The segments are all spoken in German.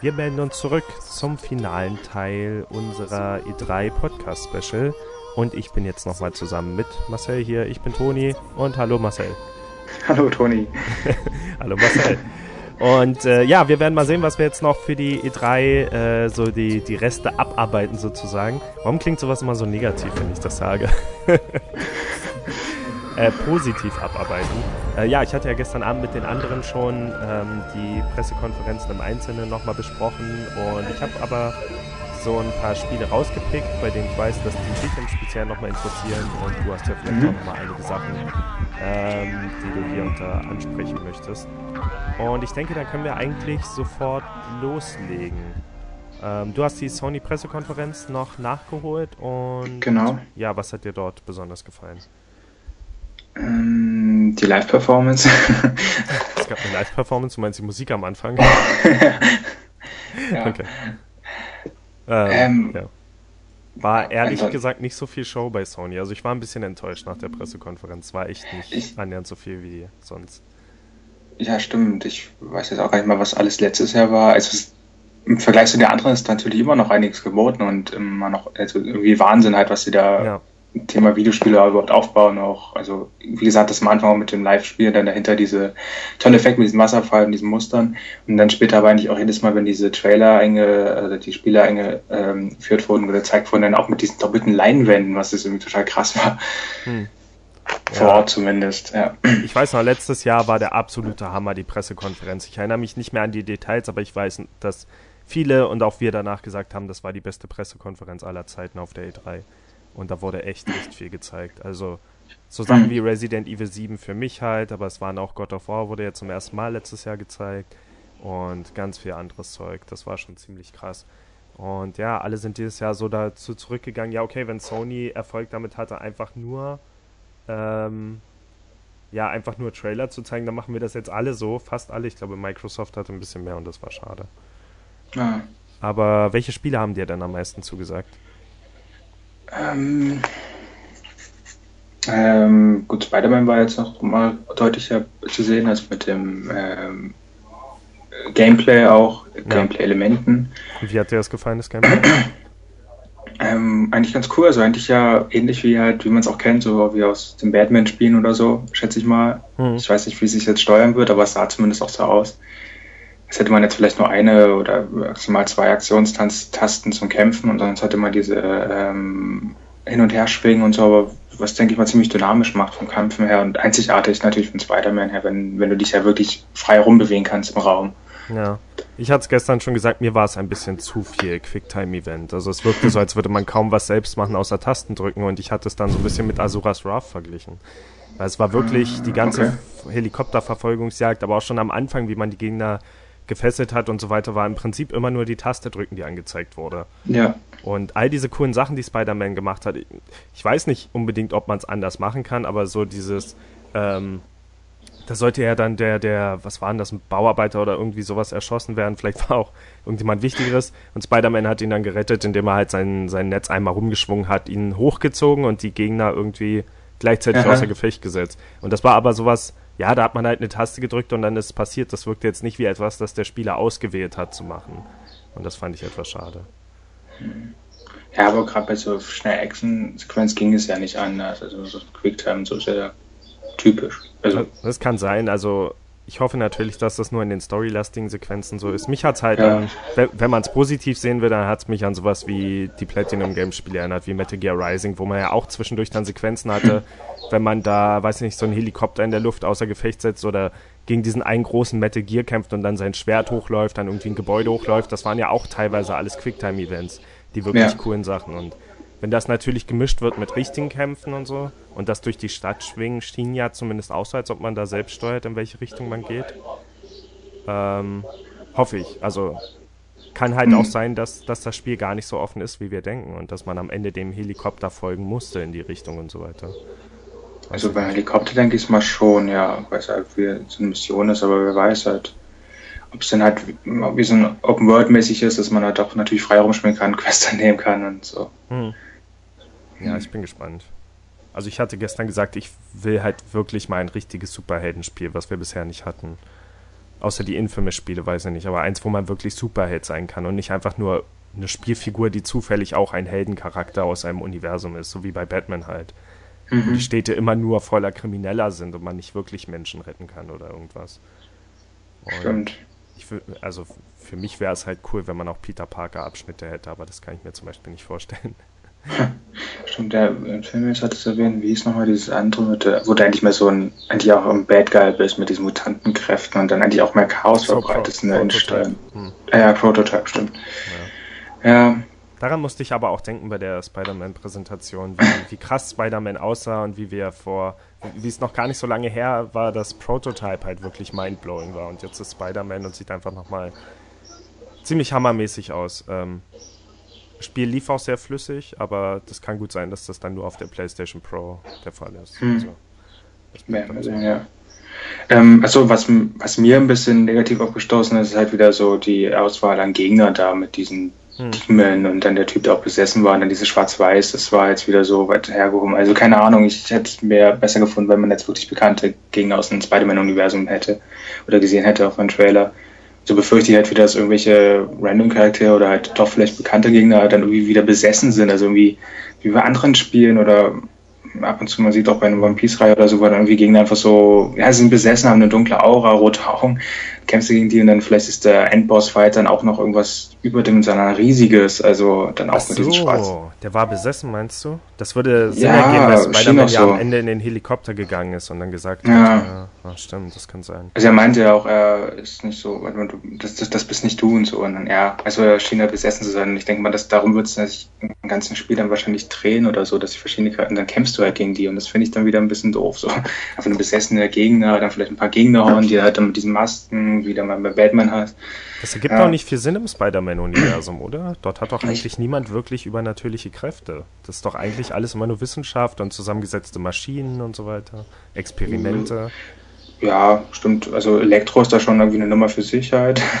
Wir melden uns zurück zum finalen Teil unserer E3 Podcast Special. Und ich bin jetzt nochmal zusammen mit Marcel hier. Ich bin Toni und hallo Marcel. Hallo Toni. hallo Marcel. Und äh, ja, wir werden mal sehen, was wir jetzt noch für die E3 äh, so die, die Reste abarbeiten sozusagen. Warum klingt sowas immer so negativ, wenn ich das sage? äh, positiv abarbeiten. Äh, ja, ich hatte ja gestern Abend mit den anderen schon ähm, die Pressekonferenzen im Einzelnen nochmal besprochen und ich habe aber so ein paar Spiele rausgepickt, bei denen ich weiß, dass die dich im Speziellen nochmal interessieren und du hast ja vielleicht mhm. auch nochmal einige Sachen, ähm, die du hier unter ansprechen möchtest. Und ich denke, da können wir eigentlich sofort loslegen. Ähm, du hast die Sony Pressekonferenz noch nachgeholt und genau. ja, was hat dir dort besonders gefallen? Ähm, die Live-Performance. es gab eine Live-Performance, du meinst die Musik am Anfang? ja. Okay. Ähm, ähm, ja. War ehrlich einfach, gesagt nicht so viel Show bei Sony. Also ich war ein bisschen enttäuscht nach der Pressekonferenz. War echt nicht ich, annähernd so viel wie sonst. Ja, stimmt. Ich weiß jetzt auch gar nicht mal, was alles letztes Jahr war. Also es, im Vergleich zu den anderen ist natürlich immer noch einiges geboten und immer noch, also irgendwie Wahnsinn halt, was sie da ja. Thema Videospiele überhaupt aufbauen auch. Also wie gesagt, das am Anfang auch mit dem Live-Spiel, dann dahinter diese tolle Effekt mit diesem Wasserfall und diesen Mustern und dann später aber eigentlich auch jedes Mal, wenn diese Trailer einge, also die Spiele eingeführt ähm, wurden oder gezeigt wurden, dann auch mit diesen doppelten Leinwänden, was das irgendwie total krass war. Hm. Vor ja. Ort zumindest, ja. Ich weiß noch, letztes Jahr war der absolute Hammer, die Pressekonferenz. Ich erinnere mich nicht mehr an die Details, aber ich weiß, dass viele und auch wir danach gesagt haben, das war die beste Pressekonferenz aller Zeiten auf der E3. Und da wurde echt, echt viel gezeigt. Also so Sachen wie Resident Evil 7 für mich halt, aber es waren auch God of War, wurde ja zum ersten Mal letztes Jahr gezeigt. Und ganz viel anderes Zeug. Das war schon ziemlich krass. Und ja, alle sind dieses Jahr so dazu zurückgegangen, ja, okay, wenn Sony Erfolg damit hatte, einfach nur, ähm, ja, einfach nur Trailer zu zeigen, dann machen wir das jetzt alle so, fast alle. Ich glaube, Microsoft hatte ein bisschen mehr und das war schade. Ja. Aber welche Spiele haben dir denn am meisten zugesagt? Ähm, ähm, gut, Spider-Man war jetzt noch mal deutlicher zu sehen, als mit dem ähm, Gameplay auch, ja. Gameplay-Elementen. Wie hat dir das gefallen, das Gameplay? Ähm, eigentlich ganz cool, also eigentlich ja ähnlich wie halt, wie man es auch kennt, so wie aus den Batman-Spielen oder so, schätze ich mal. Hm. Ich weiß nicht, wie es sich jetzt steuern wird, aber es sah zumindest auch so aus. Jetzt hätte man jetzt vielleicht nur eine oder maximal zwei Aktionstasten zum Kämpfen und sonst hatte man diese ähm, Hin- und Herschwingen und so, aber was denke ich mal ziemlich dynamisch macht vom Kämpfen her und einzigartig natürlich von Spider-Man her, wenn, wenn du dich ja wirklich frei rumbewegen kannst im Raum. Ja. Ich hatte es gestern schon gesagt, mir war es ein bisschen zu viel Quicktime-Event. Also es wirkte so, als würde man kaum was selbst machen, außer Tasten drücken und ich hatte es dann so ein bisschen mit Asuras Wrath verglichen. Es war wirklich die ganze okay. Helikopterverfolgungsjagd, aber auch schon am Anfang, wie man die Gegner gefesselt hat und so weiter, war im Prinzip immer nur die Taste drücken, die angezeigt wurde. Ja. Und all diese coolen Sachen, die Spider-Man gemacht hat, ich weiß nicht unbedingt, ob man es anders machen kann, aber so dieses, ähm, da sollte ja dann der, der, was war denn das, ein Bauarbeiter oder irgendwie sowas erschossen werden, vielleicht war auch irgendjemand Wichtigeres und Spider-Man hat ihn dann gerettet, indem er halt sein, sein Netz einmal rumgeschwungen hat, ihn hochgezogen und die Gegner irgendwie gleichzeitig Aha. außer Gefecht gesetzt. Und das war aber sowas, ja, da hat man halt eine Taste gedrückt und dann ist es passiert. Das wirkt jetzt nicht wie etwas, das der Spieler ausgewählt hat zu machen. Und das fand ich etwas schade. Ja, aber gerade bei so schnell Action-Sequenz ging es ja nicht anders. Also so Quicktime, so sehr typisch. Also, das kann sein. Also ich hoffe natürlich, dass das nur in den storylastigen Sequenzen so ist. Mich hat es halt, ja. ähm, wenn man es positiv sehen will, dann hat es mich an sowas wie die Platinum Games Spiele erinnert, wie Metal Gear Rising, wo man ja auch zwischendurch dann Sequenzen hatte, wenn man da, weiß nicht, so einen Helikopter in der Luft außer Gefecht setzt oder gegen diesen einen großen Metal Gear kämpft und dann sein Schwert hochläuft, dann irgendwie ein Gebäude hochläuft. Das waren ja auch teilweise alles Quicktime-Events, die wirklich ja. coolen Sachen und wenn das natürlich gemischt wird mit richtigen Kämpfen und so und das durch die Stadt schwingen, schien ja zumindest aus, als ob man da selbst steuert, in welche Richtung man geht. Ähm, hoffe ich. Also kann halt mhm. auch sein, dass, dass das Spiel gar nicht so offen ist, wie wir denken und dass man am Ende dem Helikopter folgen musste in die Richtung und so weiter. Also beim Helikopter denke ich mal schon, ja, weil es halt wie so eine Mission ist, aber wer weiß halt, ob es dann halt wie so ein Open-World-mäßig ist, dass man halt auch natürlich frei rumspringen kann, Quests nehmen kann und so. Hm. Ja, ich bin gespannt. Also ich hatte gestern gesagt, ich will halt wirklich mal ein richtiges Superheldenspiel, was wir bisher nicht hatten. Außer die Infamous-Spiele, weiß ich nicht. Aber eins, wo man wirklich Superheld sein kann und nicht einfach nur eine Spielfigur, die zufällig auch ein Heldencharakter aus einem Universum ist, so wie bei Batman halt. Mhm. Wo die Städte immer nur voller Krimineller sind und man nicht wirklich Menschen retten kann oder irgendwas. Und Stimmt. Ich, also für mich wäre es halt cool, wenn man auch Peter Parker Abschnitte hätte, aber das kann ich mir zum Beispiel nicht vorstellen. Stimmt, der im Film jetzt hat es erwähnt, wie ist nochmal dieses andere, mit, wo du eigentlich mehr so ein, eigentlich auch ein Bad Guy bist mit diesen Mutantenkräften und dann eigentlich auch mehr Chaos so, verbreitest in der Innenstadt. Hm. Ja, Prototype, stimmt. Ja. ja. Daran musste ich aber auch denken bei der Spider-Man-Präsentation, wie, wie, krass Spider-Man aussah und wie wir vor, wie es noch gar nicht so lange her war, dass Prototype halt wirklich mindblowing war und jetzt ist Spider-Man und sieht einfach nochmal ziemlich hammermäßig aus. Ähm, Spiel lief auch sehr flüssig, aber das kann gut sein, dass das dann nur auf der PlayStation Pro der Fall ist. Hm. Also, also, ja. Ähm, also was, was mir ein bisschen negativ aufgestoßen ist, ist halt wieder so die Auswahl an Gegnern da mit diesen hm. Demon und dann der Typ, der auch besessen war und dann dieses Schwarz-Weiß, das war jetzt wieder so weit hergehoben. Also keine Ahnung, ich hätte es mir besser gefunden, wenn man jetzt wirklich bekannte Gegner aus dem Spider-Man-Universum hätte oder gesehen hätte auf einem Trailer so befürchte ich halt wieder, dass irgendwelche Random-Charaktere oder halt doch vielleicht bekannte Gegner dann irgendwie wieder besessen sind. Also irgendwie wie bei anderen Spielen oder ab und zu, man sieht auch bei einer One Piece-Reihe oder so, wo dann irgendwie Gegner einfach so, ja, sie sind besessen, haben eine dunkle Aura, rote Augen, kämpfst du gegen die und dann vielleicht ist der Endboss-Fight dann auch noch irgendwas überdimensional riesiges, also dann auch Ach mit so, diesem Schwarz. Der war besessen, meinst du? Das würde Sinn ja, ergeben, dass Spider-Man ja so. am Ende in den Helikopter gegangen ist und dann gesagt ja. hat, ja, ja, stimmt, das kann sein. Also er meinte ja auch, er ist nicht so, das, das, das bist nicht du und so und dann, ja, also er schien ja besessen zu sein und ich denke mal, dass darum wird es sich im ganzen Spiel dann wahrscheinlich drehen oder so, dass die verschiedene und dann kämpfst du halt gegen die und das finde ich dann wieder ein bisschen doof, so. Einfach ein besessener Gegner, dann vielleicht ein paar Gegner hauen, die halt dann mit diesen Masken, wie dann mal bei Batman hast. Das ergibt ja. auch nicht viel Sinn im Spider-Man-Universum, oder? Dort hat doch eigentlich niemand wirklich übernatürliche Kräfte. Das ist doch eigentlich alles immer nur Wissenschaft und zusammengesetzte Maschinen und so weiter. Experimente. Ja, stimmt. Also Elektro ist da schon irgendwie eine Nummer für Sicherheit.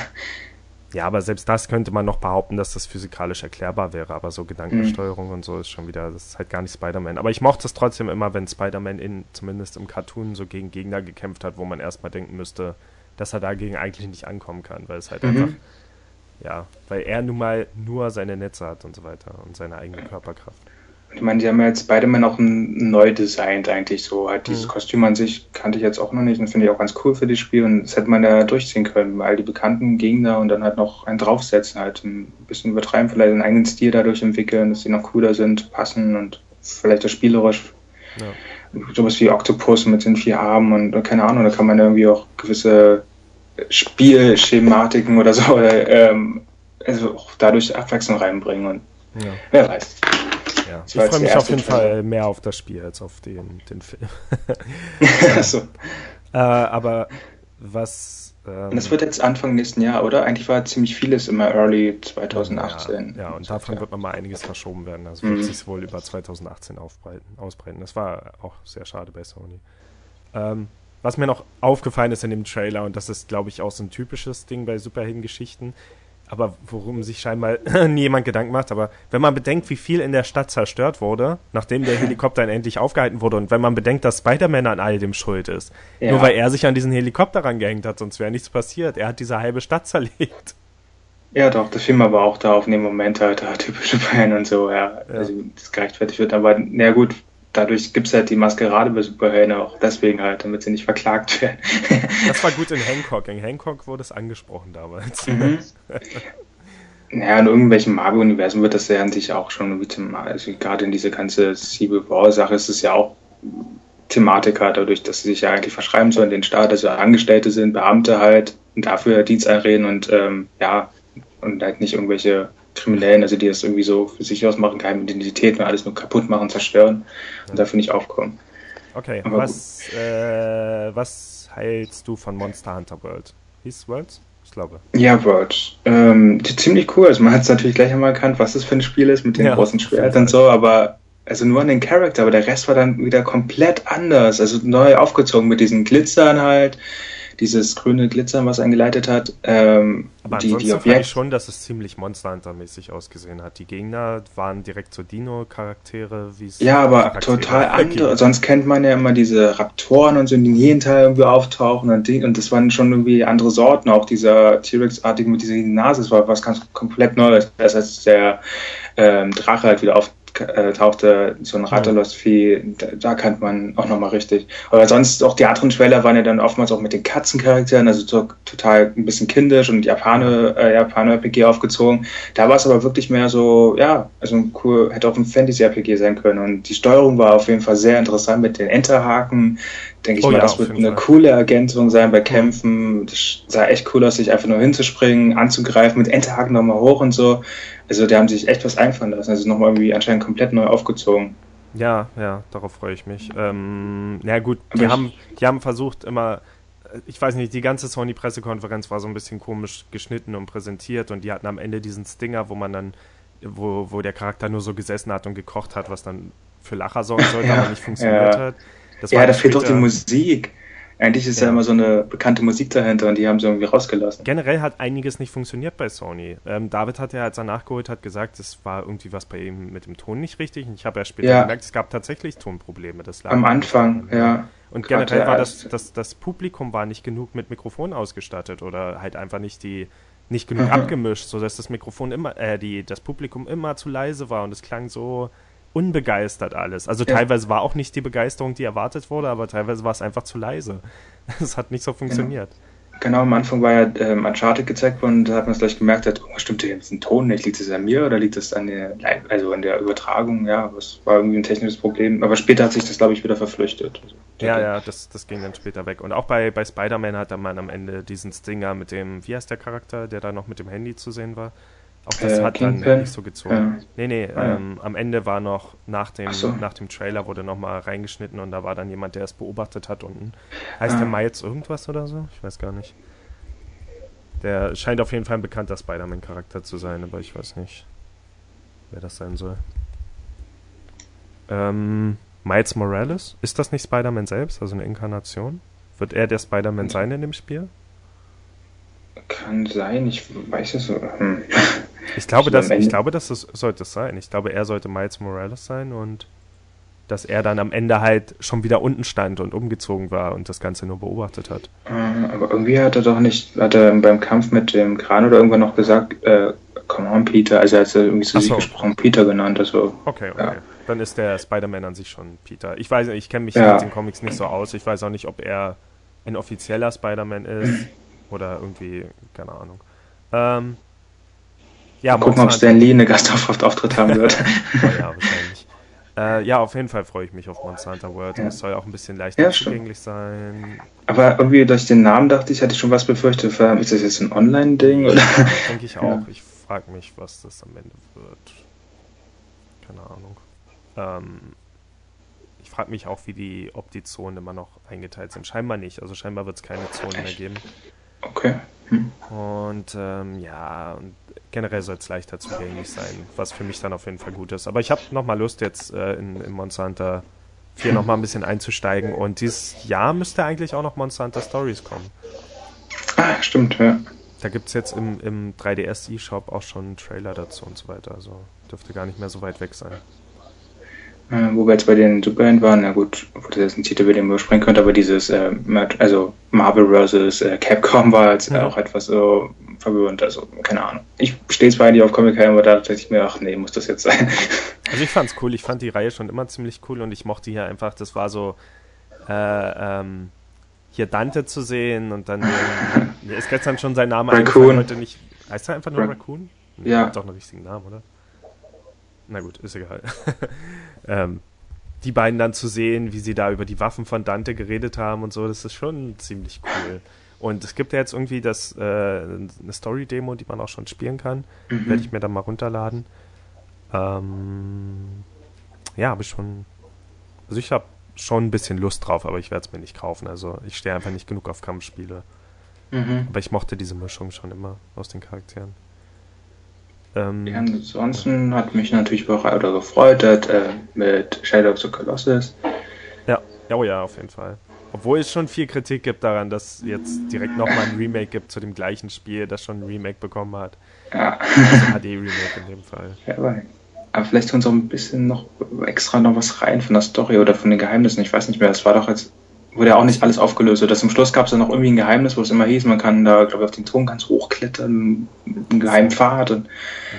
Ja, aber selbst das könnte man noch behaupten, dass das physikalisch erklärbar wäre. Aber so Gedankensteuerung mhm. und so ist schon wieder, das ist halt gar nicht Spider-Man. Aber ich mochte es trotzdem immer, wenn Spider-Man in, zumindest im Cartoon, so gegen Gegner gekämpft hat, wo man erstmal denken müsste, dass er dagegen eigentlich nicht ankommen kann, weil es halt mhm. einfach, ja, weil er nun mal nur seine Netze hat und so weiter und seine eigene Körperkraft. Ich meine, die haben ja jetzt Spider-Man auch neu designt eigentlich so. Halt dieses mhm. Kostüm an sich kannte ich jetzt auch noch nicht und finde ich auch ganz cool für das Spiel und das hätte man ja durchziehen können, weil die bekannten Gegner und dann halt noch einen draufsetzen, halt ein bisschen übertreiben, vielleicht einen eigenen Stil dadurch entwickeln, dass sie noch cooler sind, passen und vielleicht auch spielerisch. Ja. Sowas wie Octopus mit den vier Armen und keine Ahnung, da kann man irgendwie auch gewisse Spielschematiken oder so, oder, ähm, also auch dadurch Abwechslung reinbringen und ja. wer weiß. Ja. Ich freue mich auf jeden Fall mehr auf das Spiel als auf den, den Film. so. äh, aber was. Ähm, und es wird jetzt Anfang nächsten Jahr, oder? Eigentlich war ziemlich vieles immer Early 2018. Ja, ja und davon ja. wird noch mal einiges verschoben werden. Also mhm. wird sich wohl über 2018 aufbreiten, ausbreiten. Das war auch sehr schade bei Sony. Ähm, was mir noch aufgefallen ist in dem Trailer, und das ist, glaube ich, auch so ein typisches Ding bei Superheldengeschichten, aber worum sich scheinbar nie jemand Gedanken macht. Aber wenn man bedenkt, wie viel in der Stadt zerstört wurde, nachdem der Helikopter dann endlich aufgehalten wurde, und wenn man bedenkt, dass Spider-Man an all dem schuld ist, ja. nur weil er sich an diesen Helikopter rangehängt hat, sonst wäre nichts passiert. Er hat diese halbe Stadt zerlegt. Ja, doch, das Film aber auch da auf dem Moment halt, da typische Bayern und so, ja, ja. Also, das gerechtfertigt wird. Aber, na gut, dadurch gibt es halt die Maskerade bei Superhelden auch deswegen halt, damit sie nicht verklagt werden. das war gut in Hancock. In Hancock wurde es angesprochen damals. Mhm. Naja, in irgendwelchen Marvel-Universen wird das ja an sich auch schon wie also gerade in diese ganze Civil War-Sache ist es ja auch Thematiker, dadurch, dass sie sich ja eigentlich verschreiben sollen, den Staat, also Angestellte sind, Beamte halt, und dafür Dienst einreden und ähm, ja, und halt nicht irgendwelche Kriminellen, also die das irgendwie so für sich ausmachen, keine Identität und alles nur kaputt machen, zerstören und dafür nicht aufkommen. Okay, was, äh, was hältst du von Monster Hunter World? Hieß Worlds? Ich glaube. Ja, World. Ähm, ziemlich cool. Also man hat es natürlich gleich einmal erkannt, was das für ein Spiel ist mit dem ja, großen Schwert und so, aber also nur an den Charakter, aber der Rest war dann wieder komplett anders. Also neu aufgezogen mit diesen Glitzern halt, dieses grüne Glitzern, was eingeleitet hat. Ähm, Aber die, ansonsten die fand ich schon, dass es ziemlich Monster Hunter-mäßig ausgesehen hat. Die Gegner waren direkt so Dino-Charaktere, wie es Ja, aber Charaktere total andere. Sonst kennt man ja immer diese Raptoren und so, die in jedem Teil irgendwie auftauchen und, die, und das waren schon irgendwie andere Sorten. Auch dieser T-Rex-artige mit dieser Nase, das war was ganz komplett Neues. Das heißt, der ähm, Drache halt wieder auf äh, tauchte so ein Rathalos-Vieh, da, da kannte man auch nochmal richtig. Aber sonst auch die anderen Trailer waren ja dann oftmals auch mit den Katzencharakteren, also so, total ein bisschen kindisch und Japaner, äh, Japaner-RPG aufgezogen. Da war es aber wirklich mehr so, ja, also cool, hätte auch ein Fantasy-RPG sein können. Und die Steuerung war auf jeden Fall sehr interessant mit den Enterhaken, denke ich oh, mal, ja, das wird eine Fall. coole Ergänzung sein bei Kämpfen. Das sah echt cool aus, sich einfach nur hinzuspringen, anzugreifen, mit Enterhaken nochmal hoch und so. Also die haben sich echt was einfallen lassen. Also nochmal irgendwie anscheinend komplett neu aufgezogen. Ja, ja, darauf freue ich mich. Ähm, ja gut, die haben, die haben versucht immer, äh, ich weiß nicht, die ganze Sony-Pressekonferenz war so ein bisschen komisch geschnitten und präsentiert und die hatten am Ende diesen Stinger, wo man dann, wo, wo der Charakter nur so gesessen hat und gekocht hat, was dann für Lacher sorgen sollte, ja, aber nicht funktioniert ja. hat. Das ja, da fehlt doch die Musik. Eigentlich ist ja. ja. immer so eine bekannte Musik dahinter und die haben sie irgendwie rausgelassen. Generell hat einiges nicht funktioniert bei Sony. Ähm, David hat ja, als er nachgeholt hat, gesagt, es war irgendwie was bei ihm mit dem Ton nicht richtig. Und ich habe ja später ja. gemerkt, es gab tatsächlich Tonprobleme. Das lag Am Anfang, ja. Und generell war das, das, das Publikum war nicht genug mit Mikrofon ausgestattet oder halt einfach nicht die nicht genug mhm. abgemischt, sodass das Mikrofon immer, äh, die, das Publikum immer zu leise war und es klang so, unbegeistert alles. Also ja. teilweise war auch nicht die Begeisterung, die erwartet wurde, aber teilweise war es einfach zu leise. Es hat nicht so funktioniert. Genau. Genau, am Anfang war ja ähm, Uncharted gezeigt worden, da hat man es gleich gemerkt, hat, oh, stimmt hier jetzt ein Ton nicht? Liegt es an mir oder liegt es an der, also an der Übertragung? Ja, das war irgendwie ein technisches Problem. Aber später hat sich das, glaube ich, wieder verflüchtet. Ja, ja, das, das ging dann später weg. Und auch bei, bei Spider-Man hat dann man am Ende diesen Stinger mit dem, wie heißt der Charakter, der da noch mit dem Handy zu sehen war? Auch das äh, hat Kingpin? dann nicht so gezogen. Ja. Nee, nee, ja. ähm, am Ende war noch, nach dem, so. nach dem Trailer wurde nochmal reingeschnitten und da war dann jemand, der es beobachtet hat unten. Heißt ah. der Miles irgendwas oder so? Ich weiß gar nicht. Der scheint auf jeden Fall ein bekannter Spider-Man-Charakter zu sein, aber ich weiß nicht, wer das sein soll. Ähm, Miles Morales? Ist das nicht Spider-Man selbst, also eine Inkarnation? Wird er der Spider-Man sein in dem Spiel? Kann sein, ich weiß es. Hm. Ich glaube, dass, ich glaube, dass das sollte es sein. Ich glaube, er sollte Miles Morales sein und dass er dann am Ende halt schon wieder unten stand und umgezogen war und das Ganze nur beobachtet hat. Äh, aber irgendwie hat er doch nicht, hat er beim Kampf mit dem Kran oder irgendwann noch gesagt, äh, come on, Peter, also er hat irgendwie zu so. sich gesprochen, Peter genannt, also. Okay, okay. Ja. Dann ist der Spider-Man an sich schon Peter. Ich weiß, ich kenne mich ja. mit den Comics nicht so aus. Ich weiß auch nicht, ob er ein offizieller Spider-Man ist oder irgendwie, keine Ahnung. Ähm, ja, Mal gucken, ob Stan Lee eine Gastauftritt haben wird. oh ja, wahrscheinlich. Äh, ja, auf jeden Fall freue ich mich auf Monster Hunter World. Ja. Es soll auch ein bisschen leichter ja, zugänglich sein. Aber irgendwie durch den Namen dachte ich, hatte ich schon was befürchtet. Ist das jetzt ein Online-Ding? Ja, denke ich auch. Ich frage mich, was das am Ende wird. Keine Ahnung. Ähm, ich frage mich auch, wie die, ob die Zonen immer noch eingeteilt sind. Scheinbar nicht. Also scheinbar wird es keine Zonen mehr geben. Okay. Hm. Und ähm, ja, und generell soll es leichter zugänglich sein, was für mich dann auf jeden Fall gut ist. Aber ich habe nochmal Lust, jetzt äh, in, in Monster Hunter 4 nochmal ein bisschen einzusteigen. Und dieses Jahr müsste eigentlich auch noch Monster Hunter Stories kommen. Ah, stimmt, ja. Da gibt es jetzt im, im 3DS eShop auch schon einen Trailer dazu und so weiter. Also dürfte gar nicht mehr so weit weg sein. Äh, wo wir jetzt bei den Superhelden waren, na gut, wo das jetzt ein Titel, über den wir überspringen könnte, aber dieses, äh, also Marvel vs. Äh, Capcom war jetzt ja. auch etwas so verwirrend, also keine Ahnung. Ich stehe zwar nicht auf Comic aber da dachte ich mir, ach nee, muss das jetzt sein. Also ich fand's cool, ich fand die Reihe schon immer ziemlich cool und ich mochte hier einfach, das war so, äh, ähm, hier Dante zu sehen und dann, mir ist gestern schon sein Name Raccoon. heute nicht, heißt er einfach nur Ra Raccoon? Nee, ja. Hat doch einen richtigen Namen, oder? Na gut, ist egal. ähm, die beiden dann zu sehen, wie sie da über die Waffen von Dante geredet haben und so, das ist schon ziemlich cool. Und es gibt ja jetzt irgendwie das, äh, eine Story-Demo, die man auch schon spielen kann. Mhm. Werde ich mir dann mal runterladen. Ähm, ja, habe ich schon. Also ich habe schon ein bisschen Lust drauf, aber ich werde es mir nicht kaufen. Also ich stehe einfach nicht genug auf Kampfspiele. Mhm. Aber ich mochte diese Mischung schon immer aus den Charakteren. Ähm, ja, ansonsten hat mich natürlich auch oder gefreut, äh, mit Shadow of the Colossus. Ja, oh ja, auf jeden Fall. Obwohl es schon viel Kritik gibt daran, dass jetzt direkt nochmal ein Remake gibt zu dem gleichen Spiel, das schon ein Remake bekommen hat. Ja. Also HD-Remake in dem Fall. Ja, aber, aber vielleicht tun sie auch ein bisschen noch extra noch was rein von der Story oder von den Geheimnissen. Ich weiß nicht mehr, das war doch jetzt wurde ja auch nicht alles aufgelöst. Oder zum Schluss gab es ja noch irgendwie ein Geheimnis, wo es immer hieß, man kann da, glaube ich, auf den Turm ganz hochklettern mit einem geheimen Pfad. Und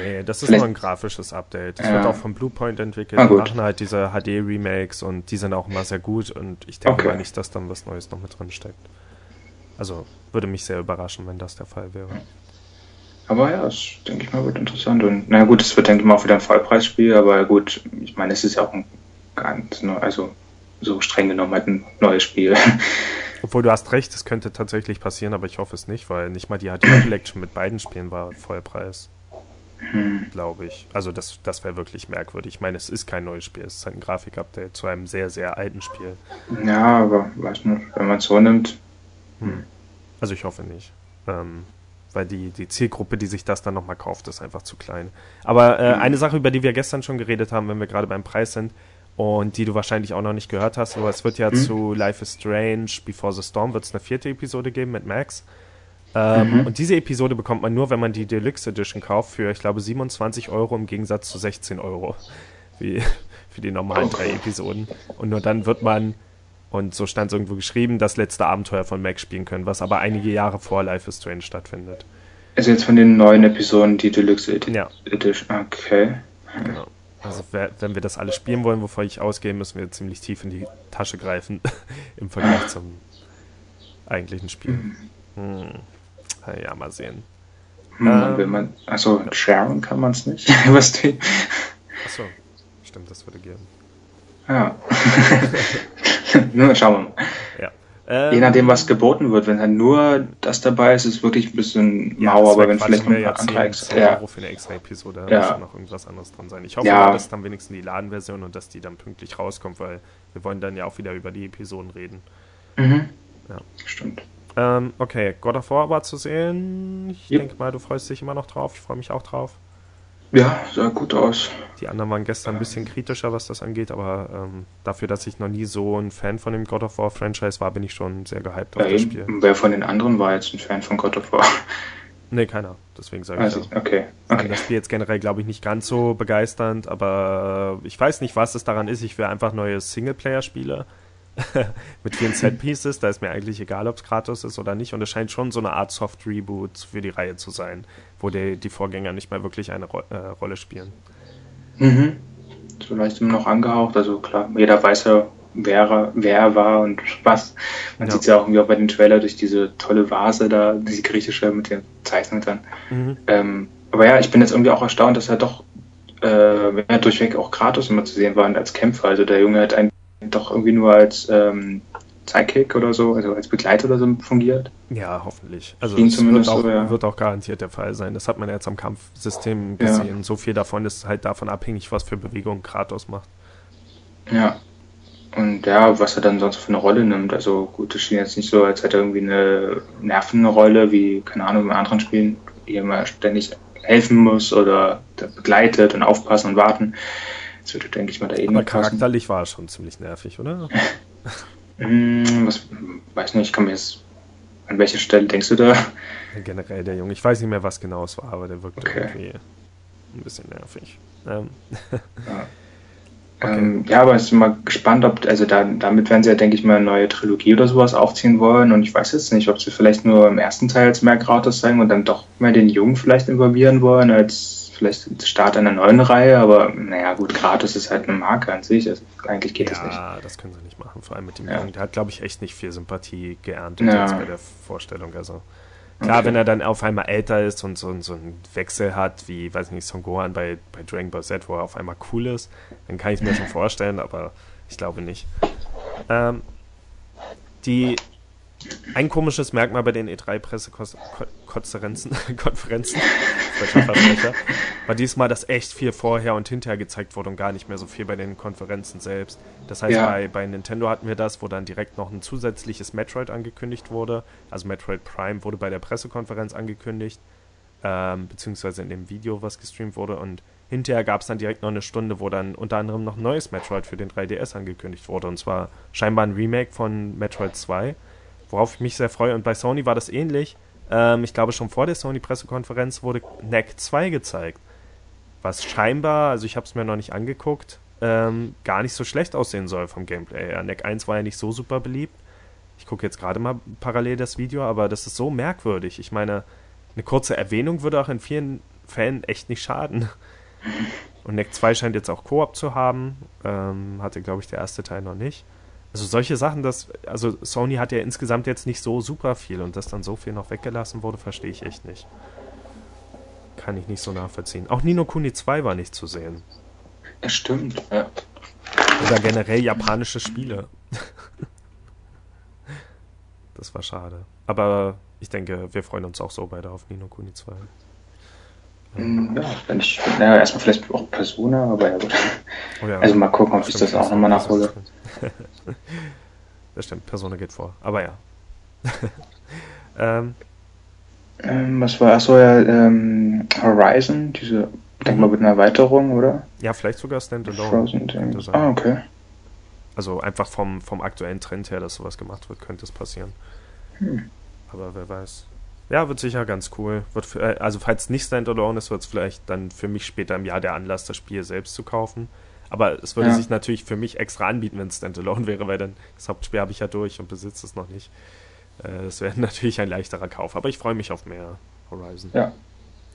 nee, das ist nur ein grafisches Update. Das ja. wird auch von Bluepoint entwickelt. Ah, die machen halt diese HD-Remakes und die sind auch immer sehr gut und ich denke okay. mal nicht, dass dann was Neues noch mit drin steckt. Also würde mich sehr überraschen, wenn das der Fall wäre. Aber ja, das denke ich mal wird interessant. Und na gut, es wird, denke ich mal, auch wieder ein Vollpreisspiel, aber gut, ich meine, es ist ja auch ein ganz, also so streng genommen halt ein neues Spiel. Obwohl du hast recht, es könnte tatsächlich passieren, aber ich hoffe es nicht, weil nicht mal die HD Collection mit beiden Spielen war Vollpreis. Hm. Glaube ich. Also das, das wäre wirklich merkwürdig. Ich meine, es ist kein neues Spiel, es ist halt ein Grafikupdate zu einem sehr, sehr alten Spiel. Ja, aber weiß nicht, wenn man es so nimmt. Hm. Also ich hoffe nicht. Ähm, weil die, die Zielgruppe, die sich das dann nochmal kauft, ist einfach zu klein. Aber äh, hm. eine Sache, über die wir gestern schon geredet haben, wenn wir gerade beim Preis sind, und die du wahrscheinlich auch noch nicht gehört hast. Aber es wird ja mhm. zu Life is Strange, Before the Storm wird es eine vierte Episode geben mit Max. Ähm, mhm. Und diese Episode bekommt man nur, wenn man die Deluxe Edition kauft, für, ich glaube, 27 Euro im Gegensatz zu 16 Euro. Wie für die normalen okay. drei Episoden. Und nur dann wird man, und so stand es irgendwo geschrieben, das letzte Abenteuer von Max spielen können, was aber einige Jahre vor Life is Strange stattfindet. Also jetzt von den neuen Episoden die Deluxe Edition. Ja. Okay. Genau. Also wenn wir das alles spielen wollen, wovor ich ausgehe, müssen wir ziemlich tief in die Tasche greifen im Vergleich zum eigentlichen Spiel. Hm. Ja, mal sehen. Hm, ähm, will man, also sharen kann man es nicht. Was die? Achso, stimmt, das würde gehen. Ja. Nur schauen wir mal. Ähm, Je nachdem, was geboten wird. Wenn halt nur das dabei ist, ist es wirklich ein bisschen ja, mau, aber wenn vielleicht noch ein paar andere extra, ja. Euro für eine extra Episode, da ja. muss noch irgendwas anderes drin sein. Ich hoffe, ja. dass dann wenigstens die Ladenversion und dass die dann pünktlich rauskommt, weil wir wollen dann ja auch wieder über die Episoden reden. Mhm. Ja. Stimmt. Ähm, okay, God of War war zu sehen. Ich yep. denke mal, du freust dich immer noch drauf. Ich freue mich auch drauf. Ja, sah gut aus. Die anderen waren gestern ein bisschen kritischer, was das angeht, aber ähm, dafür, dass ich noch nie so ein Fan von dem God of War Franchise war, bin ich schon sehr gehypt auf ja, das Spiel. Wer von den anderen war jetzt ein Fan von God of War? Nee, keiner. Deswegen sage also, ich ja. Okay. okay. Das Spiel jetzt generell, glaube ich, nicht ganz so begeisternd, aber ich weiß nicht, was es daran ist. Ich will einfach neue Singleplayer-Spiele mit vielen Set-Pieces. Da ist mir eigentlich egal, ob es Kratos ist oder nicht. Und es scheint schon so eine Art Soft-Reboot für die Reihe zu sein, wo die, die Vorgänger nicht mehr wirklich eine Ro äh, Rolle spielen. Mhm. Vielleicht immer noch angehaucht. Also klar, jeder weiß ja, wer, wer war und was. Man ja. sieht es ja auch irgendwie auch bei den Trailer durch diese tolle Vase da, diese griechische mit den Zeichnungen dann. Mhm. Ähm, aber ja, ich bin jetzt irgendwie auch erstaunt, dass er doch äh, durchweg auch Kratos immer zu sehen war als Kämpfer. Also der Junge hat einen doch irgendwie nur als ähm, Sidekick oder so, also als Begleiter oder so fungiert. Ja, hoffentlich. Also es wird auch, so, ja. wird auch, garantiert der Fall sein. Das hat man jetzt am Kampfsystem gesehen. Ja. So viel davon ist halt davon abhängig, was für Bewegungen Kratos macht. Ja. Und ja, was er dann sonst für eine Rolle nimmt. Also gut, es schien jetzt nicht so, als hätte er irgendwie eine nervende Rolle, wie, keine Ahnung, in anderen Spielen, er immer ständig helfen muss oder begleitet und aufpassen und warten. Das würde, denke ich mal, da eh Aber charakterlich passen. war er schon ziemlich nervig, oder? hm, was, weiß nicht, ich kann mir jetzt. An welcher Stelle denkst du da? Generell der Junge. Ich weiß nicht mehr, was genau es war, aber der wirkte okay. irgendwie ein bisschen nervig. Ähm. Ja. Okay. Ähm, ja, aber ich bin mal gespannt, ob, also da, damit werden sie ja, denke ich mal, eine neue Trilogie oder sowas aufziehen wollen. Und ich weiß jetzt nicht, ob sie vielleicht nur im ersten Teil als mehr gratis zeigen und dann doch mal den Jungen vielleicht involvieren wollen, als vielleicht Start einer neuen Reihe, aber naja, gut, gratis ist halt eine Marke an sich. Also eigentlich geht ja, das nicht. Ja, das können sie nicht machen, vor allem mit dem ja. Jungen. Der hat, glaube ich, echt nicht viel Sympathie geerntet ja. jetzt bei der Vorstellung. Also klar, okay. wenn er dann auf einmal älter ist und so, so einen Wechsel hat, wie, weiß nicht, Son Gohan bei, bei Dragon Ball Z, wo er auf einmal cool ist, dann kann ich mir schon vorstellen, aber ich glaube nicht. Ähm, die ein komisches Merkmal bei den E3-Pressekonferenzen Konferenzen, war diesmal, dass echt viel vorher und hinterher gezeigt wurde und gar nicht mehr so viel bei den Konferenzen selbst. Das heißt, ja. bei, bei Nintendo hatten wir das, wo dann direkt noch ein zusätzliches Metroid angekündigt wurde. Also Metroid Prime wurde bei der Pressekonferenz angekündigt, ähm, beziehungsweise in dem Video, was gestreamt wurde. Und hinterher gab es dann direkt noch eine Stunde, wo dann unter anderem noch ein neues Metroid für den 3DS angekündigt wurde. Und zwar scheinbar ein Remake von Metroid 2, worauf ich mich sehr freue. Und bei Sony war das ähnlich. Ähm, ich glaube, schon vor der Sony-Pressekonferenz wurde NEC 2 gezeigt. Was scheinbar, also ich habe es mir noch nicht angeguckt, ähm, gar nicht so schlecht aussehen soll vom Gameplay. Ja, NEC 1 war ja nicht so super beliebt. Ich gucke jetzt gerade mal parallel das Video, aber das ist so merkwürdig. Ich meine, eine kurze Erwähnung würde auch in vielen Fällen echt nicht schaden. Und NEC 2 scheint jetzt auch Koop zu haben. Ähm, hatte, glaube ich, der erste Teil noch nicht. Also solche Sachen, dass, also Sony hat ja insgesamt jetzt nicht so super viel und dass dann so viel noch weggelassen wurde, verstehe ich echt nicht. Kann ich nicht so nachvollziehen. Auch Nino Kuni 2 war nicht zu sehen. Das stimmt, ja. Oder generell japanische Spiele. das war schade. Aber ich denke, wir freuen uns auch so beide auf Nino Kuni 2. Mm, ja, wenn ich, naja, erstmal vielleicht auch Persona, aber ja gut. Oh ja, also mal gucken, ob ich das auch nochmal nachhole. das stimmt, Persona geht vor. Aber ja. ähm, ähm, was war, achso, ja, ähm, Horizon, diese, ich denke mal mit einer Erweiterung, oder? Ja, vielleicht sogar Standalone. Frozen Ah, okay. Also einfach vom, vom aktuellen Trend her, dass sowas gemacht wird, könnte es passieren. Hm. Aber wer weiß. Ja, wird sicher ganz cool. Wird für, äh, also falls es nicht Standalone ist, wird es vielleicht dann für mich später im Jahr der Anlass, das Spiel selbst zu kaufen. Aber es würde ja. sich natürlich für mich extra anbieten, wenn es Standalone wäre, weil dann das Hauptspiel habe ich ja durch und besitze es noch nicht. Äh, das wäre natürlich ein leichterer Kauf. Aber ich freue mich auf mehr Horizon. Ja.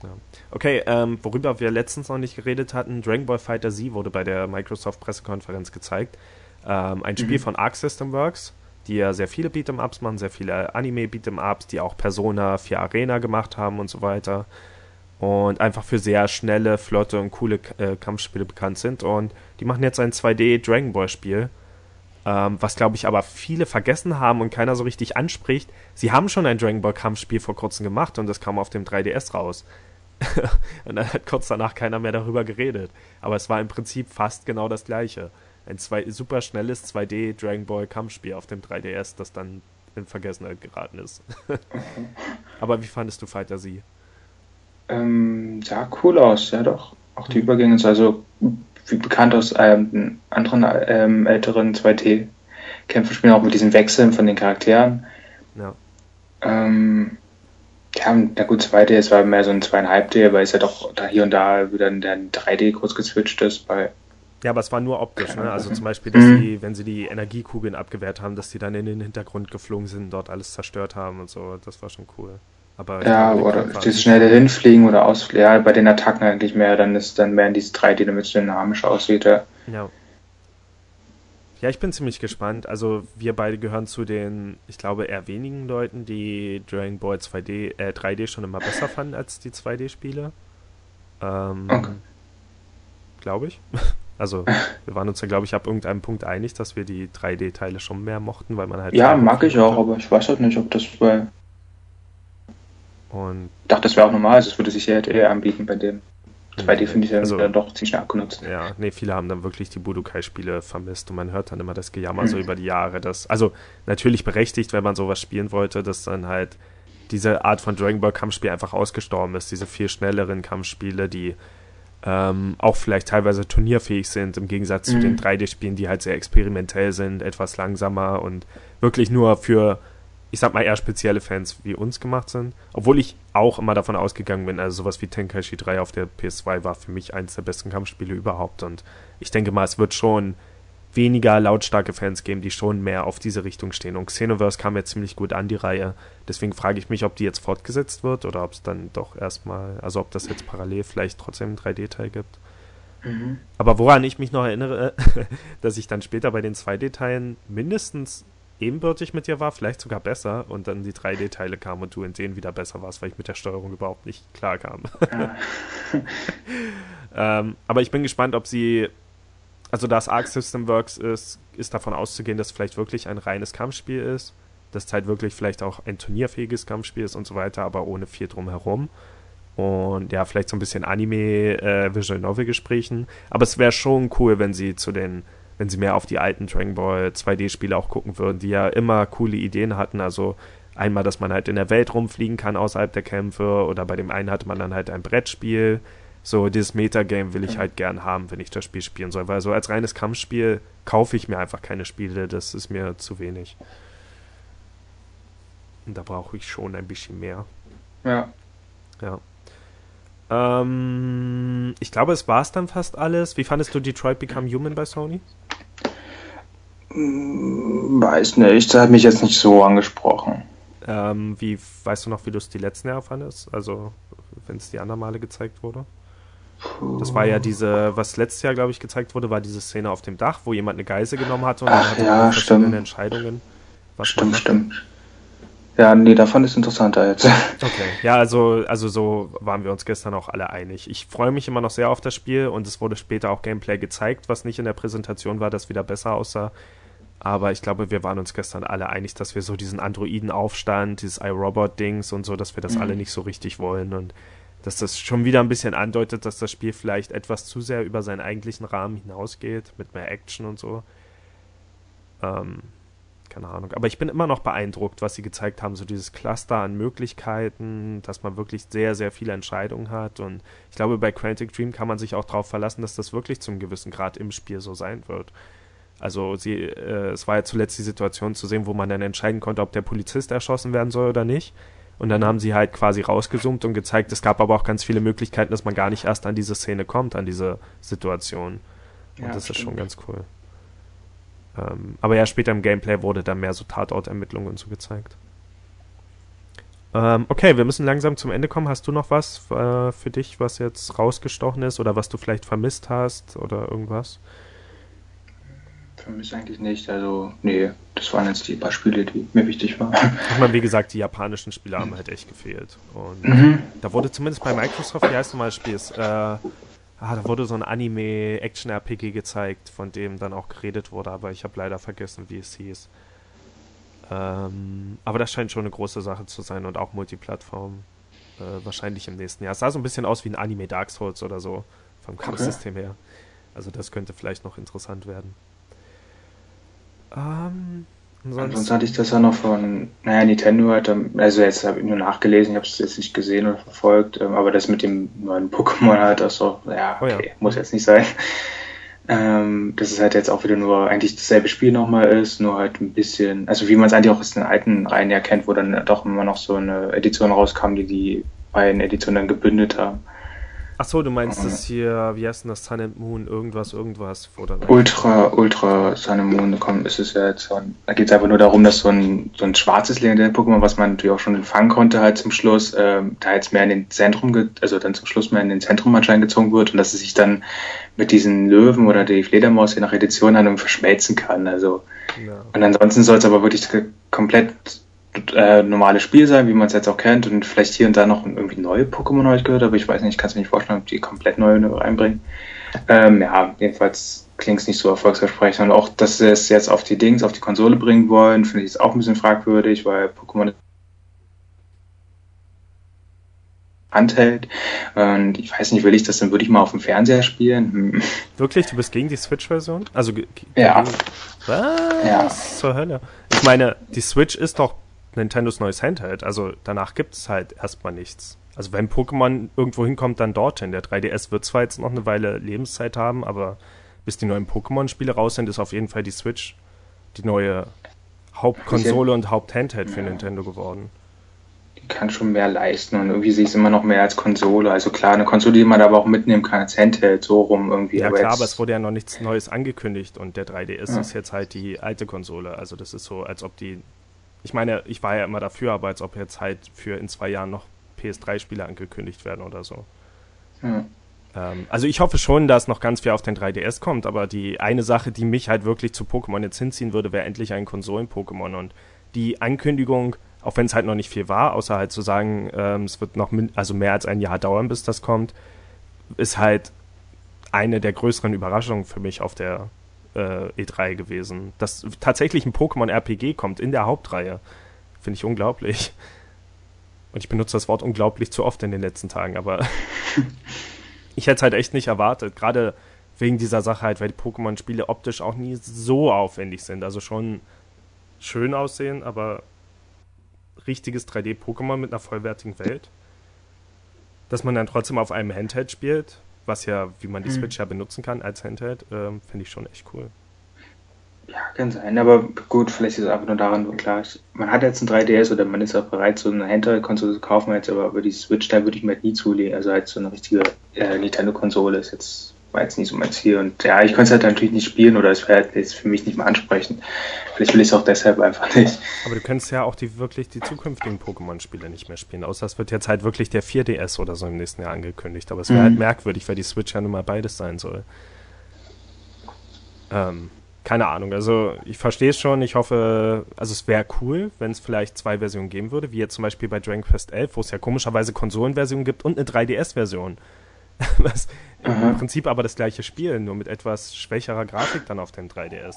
ja. Okay, ähm, worüber wir letztens noch nicht geredet hatten, Dragon Ball Fighter Z wurde bei der Microsoft Pressekonferenz gezeigt. Ähm, ein Spiel mhm. von Arc System Works die ja sehr viele Beat'em-Ups machen, sehr viele Anime-Beat'em-Ups, die auch Persona 4 Arena gemacht haben und so weiter. Und einfach für sehr schnelle, flotte und coole äh, Kampfspiele bekannt sind. Und die machen jetzt ein 2D Dragon Ball Spiel. Ähm, was glaube ich aber viele vergessen haben und keiner so richtig anspricht. Sie haben schon ein Dragon Ball Kampfspiel vor kurzem gemacht und das kam auf dem 3DS raus. und dann hat kurz danach keiner mehr darüber geredet. Aber es war im Prinzip fast genau das gleiche ein zwei, super schnelles 2D Dragon Ball Kampfspiel auf dem 3DS, das dann in Vergessenheit geraten ist. Aber wie fandest du Fighter Z? Ähm, sah cool aus, ja doch. Auch die mhm. Übergänge sind also wie bekannt aus ähm, anderen ähm, älteren 2D-Kämpferspielen, auch mit diesen Wechseln von den Charakteren. Ja. Ähm, ja, na gut, 2D, es war mehr so ein 2,5D, weil es ja doch da hier und da wieder in 3D kurz gezwitscht ist, bei ja, aber es war nur optisch, ne? Also zum Beispiel, dass mhm. die, wenn sie die Energiekugeln abgewehrt haben, dass die dann in den Hintergrund geflogen sind, dort alles zerstört haben und so. Das war schon cool. Aber ja, oder dieses schnelle Hinfliegen oder Ausfliegen. Ja, bei den Attacken eigentlich mehr, dann ist dann mehr in dieses 3D, damit es dynamisch aussieht. Ja. ja. Ja, ich bin ziemlich gespannt. Also wir beide gehören zu den, ich glaube, eher wenigen Leuten, die Dragon Ball 2D, äh, 3D schon immer besser fanden als die 2D-Spiele. Ähm, okay. Glaube ich. Also wir waren uns ja, glaube ich, ab irgendeinem Punkt einig, dass wir die 3D-Teile schon mehr mochten, weil man halt. Ja, mag ich auch, aber ich weiß halt nicht, ob das bei. Und ich dachte, das wäre auch normal, also es würde sich ja eher anbieten bei dem. 2D finde ich ja also, doch ziemlich schnell abgenutzt. Ja, nee, viele haben dann wirklich die Budokai-Spiele vermisst und man hört dann immer das Gejammer mhm. so über die Jahre. Dass, also natürlich berechtigt, wenn man sowas spielen wollte, dass dann halt diese Art von Dragon Ball Kampfspiel einfach ausgestorben ist. Diese viel schnelleren Kampfspiele, die ähm, auch vielleicht teilweise turnierfähig sind, im Gegensatz mhm. zu den 3D-Spielen, die halt sehr experimentell sind, etwas langsamer und wirklich nur für, ich sag mal, eher spezielle Fans wie uns gemacht sind. Obwohl ich auch immer davon ausgegangen bin, also sowas wie Tenkaichi 3 auf der PS2 war für mich eines der besten Kampfspiele überhaupt und ich denke mal, es wird schon weniger lautstarke Fans geben, die schon mehr auf diese Richtung stehen. Und Xenoverse kam ja ziemlich gut an die Reihe. Deswegen frage ich mich, ob die jetzt fortgesetzt wird oder ob es dann doch erstmal, also ob das jetzt parallel vielleicht trotzdem einen 3D-Teil gibt. Mhm. Aber woran ich mich noch erinnere, dass ich dann später bei den 2D-Teilen mindestens ebenbürtig mit dir war, vielleicht sogar besser und dann die 3D-Teile kamen und du in denen wieder besser warst, weil ich mit der Steuerung überhaupt nicht klar kam. Ja. ähm, aber ich bin gespannt, ob sie also das Arc System Works ist, ist davon auszugehen, dass es vielleicht wirklich ein reines Kampfspiel ist, dass es halt wirklich vielleicht auch ein turnierfähiges Kampfspiel ist und so weiter, aber ohne viel drumherum. Und ja, vielleicht so ein bisschen Anime, äh, Visual Novel Gesprächen. Aber es wäre schon cool, wenn sie zu den, wenn sie mehr auf die alten Dragon Ball 2D-Spiele auch gucken würden, die ja immer coole Ideen hatten. Also einmal, dass man halt in der Welt rumfliegen kann außerhalb der Kämpfe oder bei dem einen hatte man dann halt ein Brettspiel So, dieses Metagame will ich halt gern haben, wenn ich das Spiel spielen soll. Weil so als reines Kampfspiel kaufe ich mir einfach keine Spiele, das ist mir zu wenig. Und da brauche ich schon ein bisschen mehr. Ja. Ja. Ähm, ich glaube, es war es dann fast alles. Wie fandest du Detroit Become Human bei Sony? Hm, weiß nicht, das hat mich jetzt nicht so angesprochen. Ähm, wie, weißt du noch, wie du es die letzten Jahre fandest? Also, wenn es die anderen Male gezeigt wurde? Das war ja diese, was letztes Jahr, glaube ich, gezeigt wurde, war diese Szene auf dem Dach, wo jemand eine Geise genommen hatte und Ach, dann hatte ja, verschiedene. Entscheidungen. Was stimmt, stimmt. Ja, nee, davon ist interessanter jetzt. Okay, ja, also, also so waren wir uns gestern auch alle einig. Ich freue mich immer noch sehr auf das Spiel und es wurde später auch Gameplay gezeigt, was nicht in der Präsentation war, das wieder besser aussah. Aber ich glaube, wir waren uns gestern alle einig, dass wir so diesen Androiden-Aufstand, dieses iRobot-Dings und so, dass wir das Mhm. alle nicht so richtig wollen und dass das schon wieder ein bisschen andeutet, dass das Spiel vielleicht etwas zu sehr über seinen eigentlichen Rahmen hinausgeht, mit mehr Action und so. Ähm, keine Ahnung. Aber ich bin immer noch beeindruckt, was sie gezeigt haben, so dieses Cluster an Möglichkeiten, dass man wirklich sehr, sehr viele Entscheidungen hat. Und ich glaube, bei Quantic Dream kann man sich auch darauf verlassen, dass das wirklich zum gewissen Grad im Spiel so sein wird. Also sie, äh, es war ja zuletzt die Situation zu sehen, wo man dann entscheiden konnte, ob der Polizist erschossen werden soll oder nicht. Und dann haben sie halt quasi rausgezoomt und gezeigt, es gab aber auch ganz viele Möglichkeiten, dass man gar nicht erst an diese Szene kommt, an diese Situation. Und Ja, das ist stimmt. schon ganz cool. Ähm, aber ja, später im Gameplay wurde dann mehr so Tatortermittlungen und so gezeigt. Ähm, okay, wir müssen langsam zum Ende kommen. Hast du noch was äh, für dich, was jetzt rausgestochen ist oder was du vielleicht vermisst hast oder irgendwas? Für mich eigentlich nicht. Also, nee, das waren jetzt die paar Spiele, die mir wichtig waren. Ich meine, wie gesagt, die japanischen Spiele haben halt echt gefehlt. Und Mhm. da wurde zumindest bei Microsoft, wie heißt nochmal das Spiel? Ist, äh, ah, da wurde so ein Anime-Action-RPG gezeigt, von dem dann auch geredet wurde, aber ich habe leider vergessen, wie es hieß. Ähm, aber das scheint schon eine große Sache zu sein und auch Multiplattform. Äh, wahrscheinlich im nächsten Jahr. Es sah so ein bisschen aus wie ein Anime Dark Souls oder so, vom Kampfsystem her. Also das könnte vielleicht noch interessant werden. Ähm, Ansonsten ansonsten, hatte ich das ja noch von, naja, Nintendo hat, ähm, also jetzt habe ich nur nachgelesen, ich habe es jetzt nicht gesehen oder verfolgt, ähm, aber das mit dem neuen Pokémon halt auch so, ja, Oh ja. okay, muss jetzt nicht sein. Ähm, dass es halt jetzt auch wieder nur eigentlich dasselbe Spiel nochmal ist, nur halt ein bisschen, also wie man es eigentlich auch aus den alten Reihen ja kennt, wo dann doch immer noch so eine Edition rauskam, die die beiden Editionen dann gebündelt haben. Ach so, du meinst das hier, wie heißt denn das, Sun and Moon, irgendwas, irgendwas, dann Ultra, Ultra Sun and Moon kommt, ist es ja jetzt so ein, da geht es einfach nur darum, dass so ein, so ein schwarzes legendäres Pokémon, was man natürlich auch schon fangen konnte, halt zum Schluss, ähm, da jetzt mehr in den Zentrum, also dann zum Schluss mehr in den Zentrum anscheinend gezogen wird und dass es sich dann mit diesen Löwen oder die Fledermaus je nach Edition dann verschmelzen kann. Also, Ja. und ansonsten soll es aber wirklich ge- äh, normales Spiel sein, wie man es jetzt auch kennt und vielleicht hier und da noch irgendwie neue Pokémon ich gehört, aber ich weiß nicht, ich kann es mir nicht vorstellen, ob die komplett neue reinbringen. Ähm, ja, jedenfalls klingt es nicht so erfolgsversprechend. Und auch, dass sie es jetzt auf die Dings, auf die Konsole bringen wollen, finde ich jetzt auch ein bisschen fragwürdig, weil Pokémon Handheld. Und ich weiß nicht, will ich das dann würde ich mal auf dem Fernseher spielen? Hm. Wirklich, du bist gegen die Switch-Version? Also, Ja. gegen- Was Ja. zur Hölle? Ich meine, die Switch ist doch Nintendos neues Handheld. Also, danach gibt es halt erstmal nichts. Also, wenn Pokémon irgendwo hinkommt, dann dorthin. Der 3DS wird zwar jetzt noch eine Weile Lebenszeit haben, aber bis die neuen Pokémon-Spiele raus sind, ist auf jeden Fall die Switch die neue Hauptkonsole und Haupthandheld für Ja. Nintendo geworden. Die kann schon mehr leisten und irgendwie sehe ich es immer noch mehr als Konsole. Also klar, eine Konsole, die man aber auch mitnehmen kann als Handheld, so rum irgendwie. Ja aber klar, aber es wurde ja noch nichts Neues angekündigt und der 3DS Ja. ist jetzt halt die alte Konsole. Also das ist so, als ob die. Ich meine, ich war ja immer dafür, aber als ob jetzt halt für in zwei Jahren noch PS3-Spiele angekündigt werden oder so. Ja. Ähm, also ich hoffe schon, dass noch ganz viel auf den 3DS kommt, aber die eine Sache, die mich halt wirklich zu Pokémon jetzt hinziehen würde, wäre endlich ein Konsolen-Pokémon. Und die Ankündigung, auch wenn es halt noch nicht viel war, außer halt zu sagen, ähm, es wird noch also mehr als ein Jahr dauern, bis das kommt, ist halt eine der größeren Überraschungen für mich auf der äh, E3 gewesen. Dass tatsächlich ein Pokémon-RPG kommt in der Hauptreihe, finde ich unglaublich. Und ich benutze das Wort unglaublich zu oft in den letzten Tagen, aber ich hätte es halt echt nicht erwartet. Gerade wegen dieser Sache halt, weil die Pokémon-Spiele optisch auch nie so aufwendig sind. Also schon schön aussehen, aber richtiges 3D-Pokémon mit einer vollwertigen Welt. dass man dann trotzdem auf einem Handheld spielt, was ja, wie man die mhm. Switch ja benutzen kann als Handheld, äh, finde ich schon echt cool. Ja, kann sein, aber gut, vielleicht ist es einfach nur daran, klar, man hat jetzt ein 3DS oder man ist auch bereit, so eine Handheld-Konsole zu kaufen, jetzt aber über die Switch, da würde ich mir halt nie zulegen, also halt so eine richtige äh, Nintendo-Konsole ist jetzt, war jetzt nicht so mein Ziel und ja, ich könnte es halt natürlich nicht spielen oder es wäre halt jetzt für mich nicht mal ansprechen. Vielleicht will ich es auch deshalb einfach nicht. Aber du könntest ja auch die wirklich die zukünftigen Pokémon-Spiele nicht mehr spielen, außer es wird jetzt halt wirklich der 4DS oder so im nächsten Jahr angekündigt, aber es wäre mhm. halt merkwürdig, weil die Switch ja nun mal beides sein soll. Ähm, keine Ahnung. Also ich verstehe es schon. Ich hoffe, also es wäre cool, wenn es vielleicht zwei Versionen geben würde, wie jetzt zum Beispiel bei Dragon Quest 11, wo es ja komischerweise Konsolenversionen gibt und eine 3DS-Version. Was Aha. im Prinzip aber das gleiche Spiel, nur mit etwas schwächerer Grafik dann auf dem 3DS.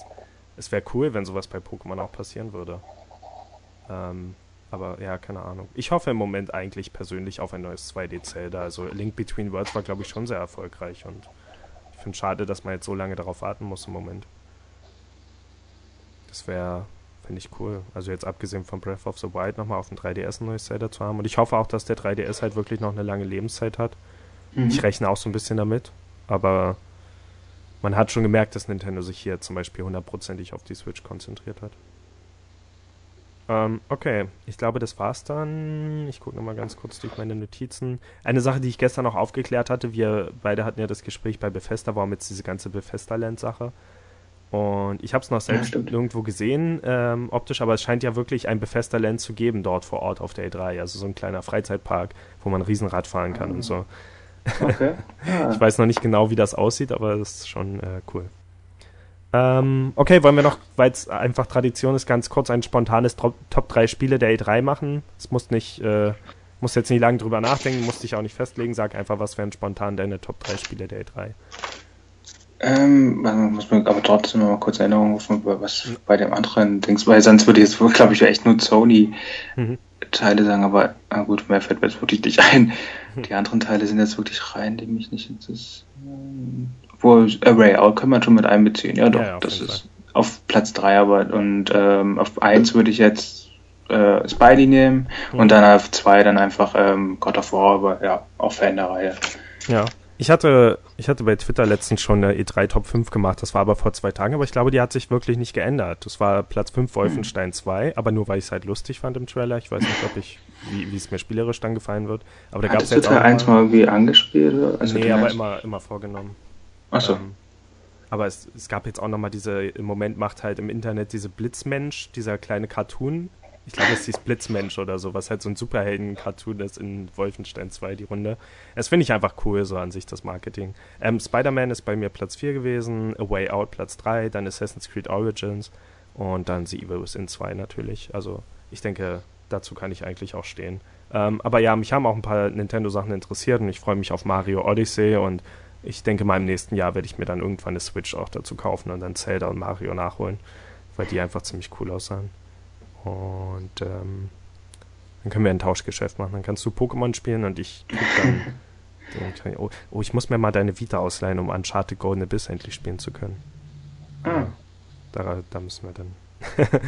Es wäre cool, wenn sowas bei Pokémon auch passieren würde. Ähm, aber ja, keine Ahnung. Ich hoffe im Moment eigentlich persönlich auf ein neues 2D-Zelda. Also Link Between Worlds war, glaube ich, schon sehr erfolgreich und ich finde es schade, dass man jetzt so lange darauf warten muss im Moment. Das wäre, finde ich cool. Also jetzt abgesehen von Breath of the Wild nochmal auf dem 3DS ein neues Zelda zu haben. Und ich hoffe auch, dass der 3DS halt wirklich noch eine lange Lebenszeit hat. Mhm. Ich rechne auch so ein bisschen damit. Aber man hat schon gemerkt, dass Nintendo sich hier zum Beispiel hundertprozentig auf die Switch konzentriert hat. Ähm, okay, ich glaube, das war's dann. Ich gucke nochmal ganz kurz durch meine Notizen. Eine Sache, die ich gestern noch aufgeklärt hatte, wir beide hatten ja das Gespräch bei Bethesda, warum jetzt diese ganze Bethesda-Land-Sache. Und ich habe es noch selbst ja, irgendwo gesehen, ähm, optisch, aber es scheint ja wirklich ein Befester Land zu geben dort vor Ort auf der E3. Also so ein kleiner Freizeitpark, wo man Riesenrad fahren kann ah. und so. Okay. Ja. ich weiß noch nicht genau, wie das aussieht, aber das ist schon äh, cool. Ähm, okay, wollen wir noch, weil es einfach Tradition ist, ganz kurz ein spontanes Top, Top 3 Spiele der E3 machen? Es muss nicht, äh, muss jetzt nicht lange drüber nachdenken, musst dich auch nicht festlegen, sag einfach, was wären spontan deine Top 3 Spiele der E3. Ähm, man muss mir aber trotzdem mal kurz Erinnerung rufen, was bei dem anderen Dings, weil sonst würde ich jetzt, glaube ich, echt nur Sony-Teile mhm. sagen, aber na gut, mehr fällt mir jetzt wirklich nicht ein. Die anderen Teile sind jetzt wirklich rein, die mich nicht interessieren. Wo Array Out kann man schon mit einbeziehen, ja doch, ja, das ist Fall. auf Platz 3, aber und ähm, auf 1 würde ich jetzt äh, Spidey nehmen mhm. und dann auf 2 dann einfach ähm, God of War, aber ja, auch Fan der Reihe. Ja, ich hatte, ich hatte bei Twitter letztens schon eine E3 Top 5 gemacht, das war aber vor zwei Tagen, aber ich glaube, die hat sich wirklich nicht geändert. Das war Platz 5 Wolfenstein 2, aber nur weil ich es halt lustig fand im Trailer. Ich weiß nicht, ob ich, wie, wie es mir spielerisch dann gefallen wird. Aber da gab es jetzt auch. 1 mal irgendwie angespielt? Also nee, aber immer, immer vorgenommen. Achso. Ähm, aber es, es gab jetzt auch nochmal diese, im Moment macht halt im Internet diese Blitzmensch, dieser kleine Cartoon, ich glaube, es hieß Blitzmensch oder so, was halt so ein Superhelden-Cartoon ist in Wolfenstein 2, die Runde. Das finde ich einfach cool, so an sich, das Marketing. Ähm, Spider-Man ist bei mir Platz 4 gewesen, A Way Out Platz 3, dann Assassin's Creed Origins und dann The Evil Within 2 natürlich. Also, ich denke, dazu kann ich eigentlich auch stehen. Ähm, aber ja, mich haben auch ein paar Nintendo-Sachen interessiert und ich freue mich auf Mario Odyssey und ich denke mal im nächsten Jahr werde ich mir dann irgendwann eine Switch auch dazu kaufen und dann Zelda und Mario nachholen, weil die einfach ziemlich cool aussahen. Und ähm, dann können wir ein Tauschgeschäft machen. Dann kannst du Pokémon spielen und ich dann. dann ich, oh, oh, ich muss mir mal deine Vita ausleihen, um Uncharted Golden Abyss endlich spielen zu können. Ah. Da, da müssen wir dann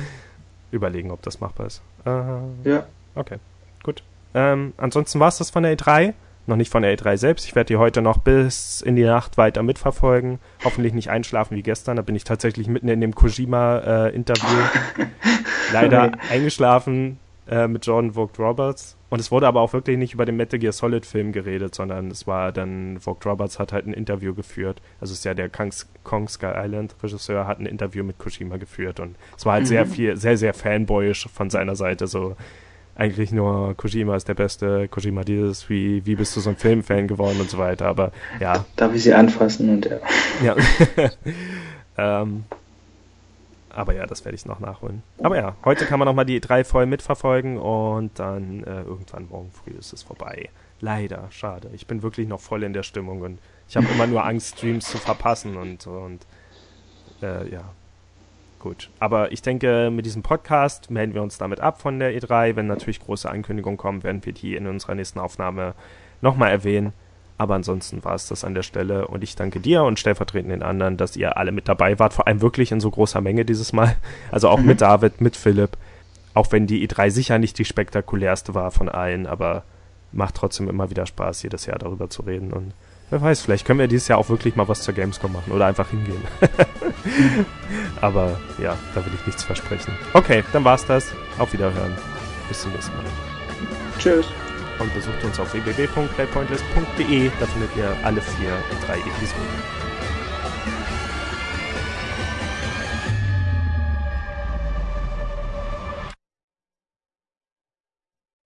überlegen, ob das machbar ist. Äh, ja. Okay, gut. Ähm, ansonsten war es das von der E3 noch nicht von der E3 selbst. Ich werde die heute noch bis in die Nacht weiter mitverfolgen. Hoffentlich nicht einschlafen wie gestern. Da bin ich tatsächlich mitten in dem Kojima-Interview äh, leider eingeschlafen äh, mit Jordan Vogt Roberts. Und es wurde aber auch wirklich nicht über den Metal Gear Solid Film geredet, sondern es war dann, Vogt Roberts hat halt ein Interview geführt. Also es ist ja der Kong Sky Island Regisseur, hat ein Interview mit Kojima geführt und es war halt mhm. sehr viel, sehr, sehr fanboyisch von seiner Seite, so eigentlich nur Kojima ist der Beste, Kojima dieses, wie, wie bist du so ein Filmfan geworden und so weiter, aber ja. Darf ich sie anfassen und ja. Ja. ähm, aber ja, das werde ich noch nachholen. Aber ja, heute kann man nochmal die drei voll mitverfolgen und dann äh, irgendwann morgen früh ist es vorbei. Leider, schade. Ich bin wirklich noch voll in der Stimmung und ich habe immer nur Angst, Streams zu verpassen und, und äh, ja, Gut, aber ich denke, mit diesem Podcast melden wir uns damit ab von der E3. Wenn natürlich große Ankündigungen kommen, werden wir die in unserer nächsten Aufnahme nochmal erwähnen. Aber ansonsten war es das an der Stelle und ich danke dir und stellvertretend den anderen, dass ihr alle mit dabei wart, vor allem wirklich in so großer Menge dieses Mal. Also auch mhm. mit David, mit Philipp. Auch wenn die E3 sicher nicht die spektakulärste war von allen, aber macht trotzdem immer wieder Spaß, jedes Jahr darüber zu reden. Und wer weiß, vielleicht können wir dieses Jahr auch wirklich mal was zur Gamescom machen oder einfach hingehen. Aber ja, da will ich nichts versprechen. Okay, dann war's das. Auf Wiederhören. Bis zum nächsten Mal. Tschüss. Und besucht uns auf www.playpointless.de. Da findet ihr alle vier und drei Episoden.